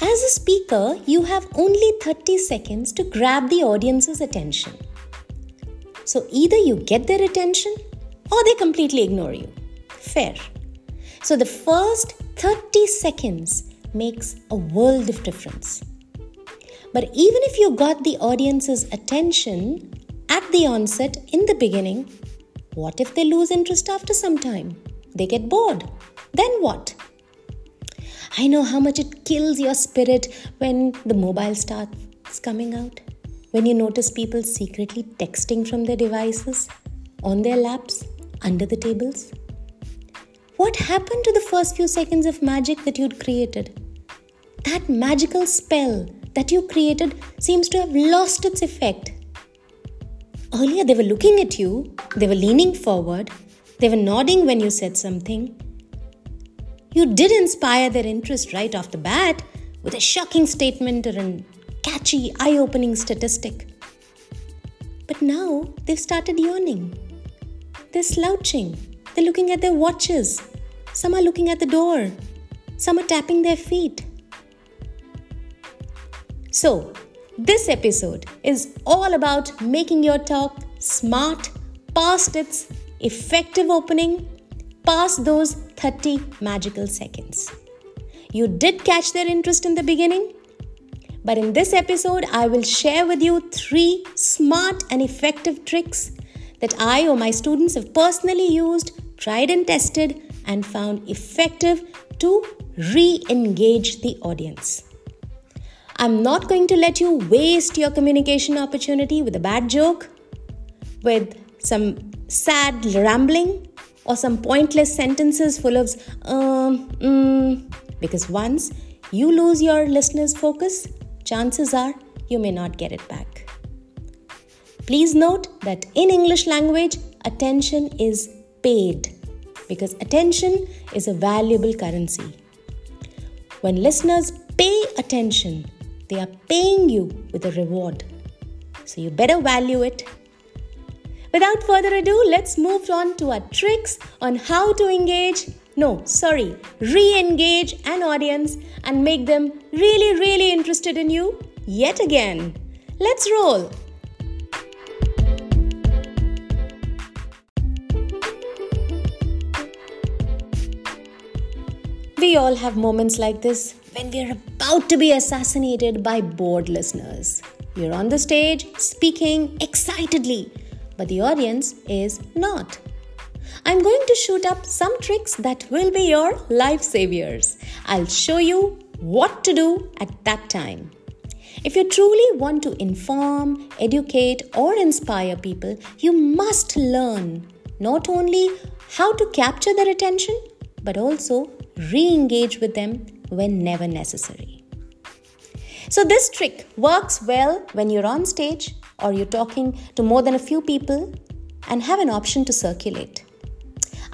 As a speaker, you have only 30 seconds to grab the audience's attention. So either you get their attention or they completely ignore you. Fair. So the first 30 seconds makes a world of difference. But even if you got the audience's attention at the onset in the beginning, what if they lose interest after some time? They get bored. Then what? I know how much it kills your spirit when the mobile starts coming out. When you notice people secretly texting from their devices, on their laps, under the tables. What happened to the first few seconds of magic that you'd created? That magical spell that you created seems to have lost its effect. Earlier, they were looking at you, they were leaning forward, they were nodding when you said something. You did inspire their interest right off the bat with a shocking statement or a catchy, eye opening statistic. But now they've started yawning. They're slouching. They're looking at their watches. Some are looking at the door. Some are tapping their feet. So, this episode is all about making your talk smart past its effective opening, past those 30 magical seconds. You did catch their interest in the beginning, but in this episode, I will share with you three smart and effective tricks that I or my students have personally used, tried and tested, and found effective to re engage the audience. I'm not going to let you waste your communication opportunity with a bad joke, with some sad rambling, or some pointless sentences full of um, mm, because once you lose your listener's focus, chances are you may not get it back. Please note that in English language, attention is paid because attention is a valuable currency. When listeners pay attention, they are paying you with a reward. So you better value it. Without further ado, let's move on to our tricks on how to engage, no, sorry, re engage an audience and make them really, really interested in you yet again. Let's roll. We all have moments like this when we're about to be assassinated by bored listeners. You're on the stage speaking excitedly, but the audience is not. I'm going to shoot up some tricks that will be your life saviors. I'll show you what to do at that time. If you truly want to inform, educate, or inspire people, you must learn not only how to capture their attention, but also re engage with them whenever necessary. So, this trick works well when you're on stage or you're talking to more than a few people and have an option to circulate.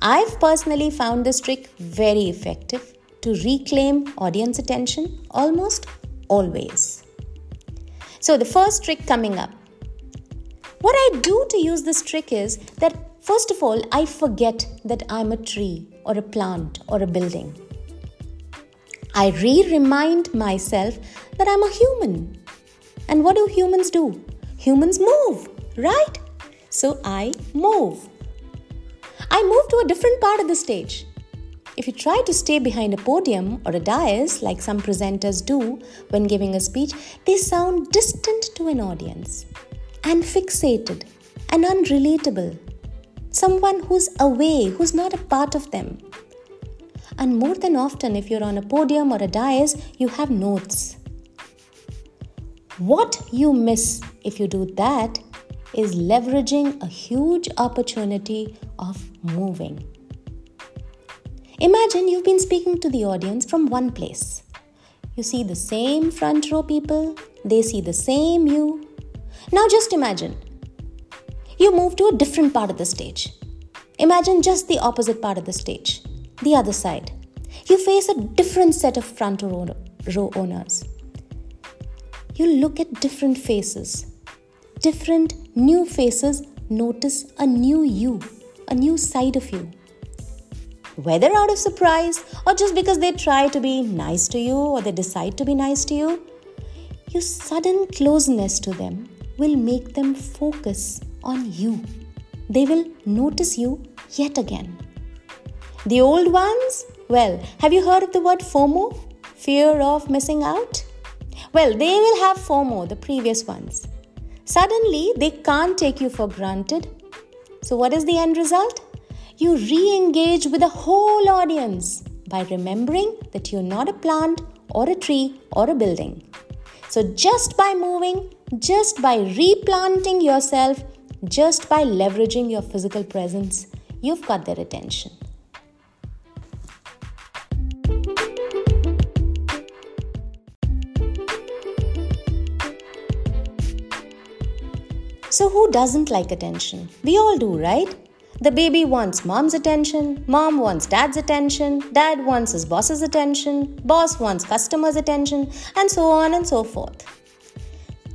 I've personally found this trick very effective to reclaim audience attention almost always. So, the first trick coming up. What I do to use this trick is that first of all, I forget that I'm a tree or a plant or a building. I re remind myself that I'm a human. And what do humans do? Humans move, right? So I move. I move to a different part of the stage. If you try to stay behind a podium or a dais, like some presenters do when giving a speech, they sound distant to an audience and fixated and unrelatable. Someone who's away, who's not a part of them. And more than often, if you're on a podium or a dais, you have notes. What you miss if you do that is leveraging a huge opportunity of moving. Imagine you've been speaking to the audience from one place. You see the same front row people, they see the same you. Now just imagine you move to a different part of the stage. Imagine just the opposite part of the stage the other side. You face a different set of front row row owners. You look at different faces. Different new faces notice a new you, a new side of you. whether out of surprise or just because they try to be nice to you or they decide to be nice to you, your sudden closeness to them will make them focus on you. They will notice you yet again. The old ones? Well, have you heard of the word FOMO? Fear of missing out? Well, they will have FOMO, the previous ones. Suddenly, they can't take you for granted. So, what is the end result? You re engage with the whole audience by remembering that you're not a plant or a tree or a building. So, just by moving, just by replanting yourself, just by leveraging your physical presence, you've got their attention. So, who doesn't like attention? We all do, right? The baby wants mom's attention, mom wants dad's attention, dad wants his boss's attention, boss wants customer's attention, and so on and so forth.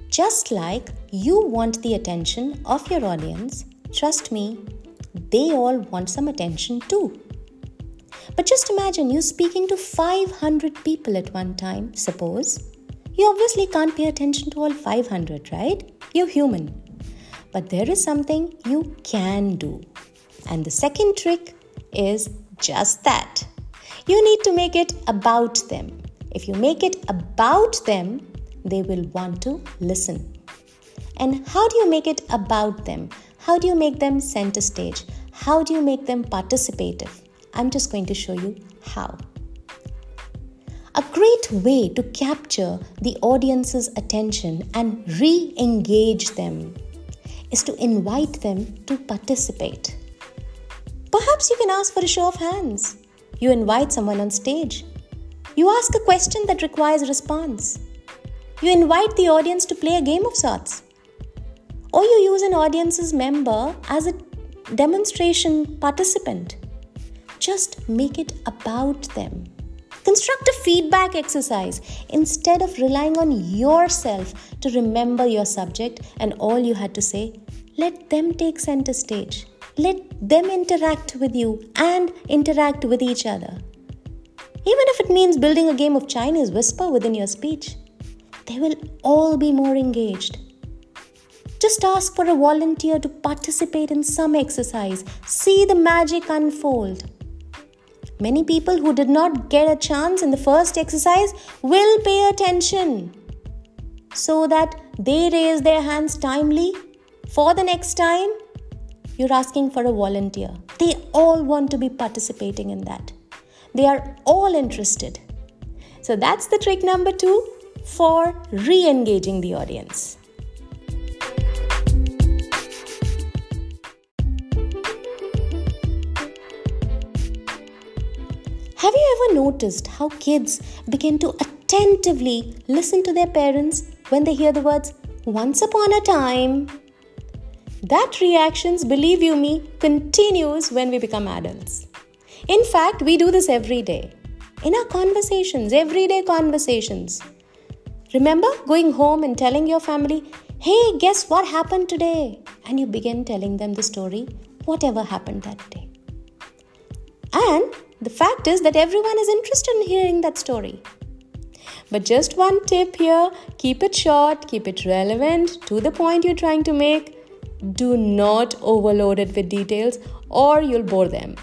Just like you want the attention of your audience, trust me, they all want some attention too. But just imagine you speaking to 500 people at one time, suppose. You obviously can't pay attention to all 500, right? You're human. But there is something you can do. And the second trick is just that. You need to make it about them. If you make it about them, they will want to listen. And how do you make it about them? How do you make them center stage? How do you make them participative? I'm just going to show you how. A great way to capture the audience's attention and re engage them is to invite them to participate. Perhaps you can ask for a show of hands. You invite someone on stage. You ask a question that requires response. You invite the audience to play a game of sorts. Or you use an audience's member as a demonstration participant. Just make it about them. Construct a feedback exercise instead of relying on yourself to remember your subject and all you had to say. Let them take center stage. Let them interact with you and interact with each other. Even if it means building a game of Chinese whisper within your speech, they will all be more engaged. Just ask for a volunteer to participate in some exercise. See the magic unfold. Many people who did not get a chance in the first exercise will pay attention so that they raise their hands timely for the next time you're asking for a volunteer. They all want to be participating in that. They are all interested. So that's the trick number two for re engaging the audience. Noticed how kids begin to attentively listen to their parents when they hear the words once upon a time? That reactions, believe you me, continues when we become adults. In fact, we do this every day. In our conversations, everyday conversations. Remember going home and telling your family, hey, guess what happened today? And you begin telling them the story, whatever happened that day. And the fact is that everyone is interested in hearing that story. But just one tip here keep it short, keep it relevant to the point you're trying to make do not overload it with details or you'll bore them.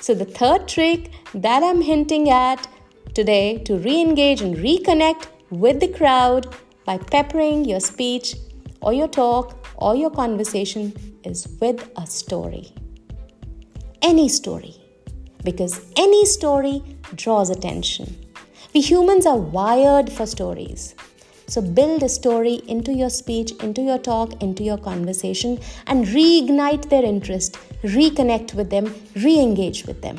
So, the third trick that I'm hinting at today to re engage and reconnect with the crowd by peppering your speech or your talk or your conversation is with a story. Any story. Because any story draws attention. We humans are wired for stories. So, build a story into your speech, into your talk, into your conversation, and reignite their interest, reconnect with them, re engage with them.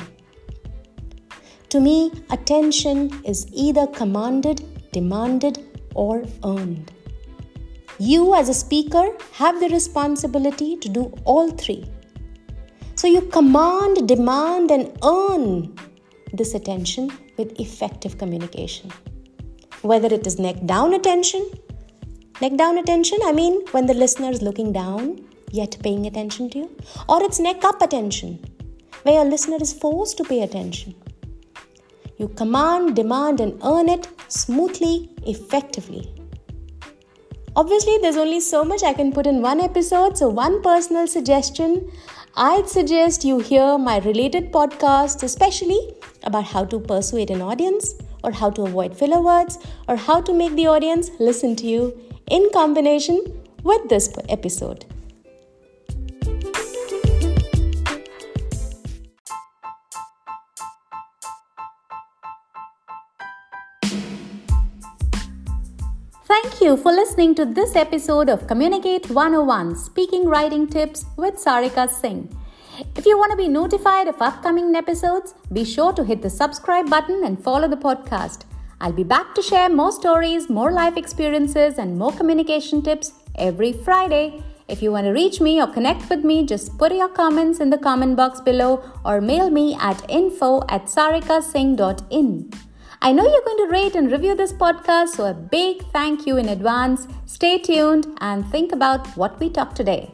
To me, attention is either commanded, demanded, or earned. You, as a speaker, have the responsibility to do all three. So, you command, demand, and earn this attention with effective communication whether it is neck down attention. Neck down attention, I mean when the listener is looking down yet paying attention to you, or it's neck up attention. where your listener is forced to pay attention. You command, demand, and earn it smoothly, effectively. Obviously, there's only so much I can put in one episode, so one personal suggestion I'd suggest you hear my related podcasts, especially about how to persuade an audience, or how to avoid filler words, or how to make the audience listen to you in combination with this episode. Thank you for listening to this episode of Communicate 101 Speaking Writing Tips with Sarika Singh. If you want to be notified of upcoming episodes, be sure to hit the subscribe button and follow the podcast. I'll be back to share more stories, more life experiences, and more communication tips every Friday. If you want to reach me or connect with me, just put your comments in the comment box below or mail me at info at sarikasingh.in. I know you're going to rate and review this podcast, so a big thank you in advance. Stay tuned and think about what we talked today.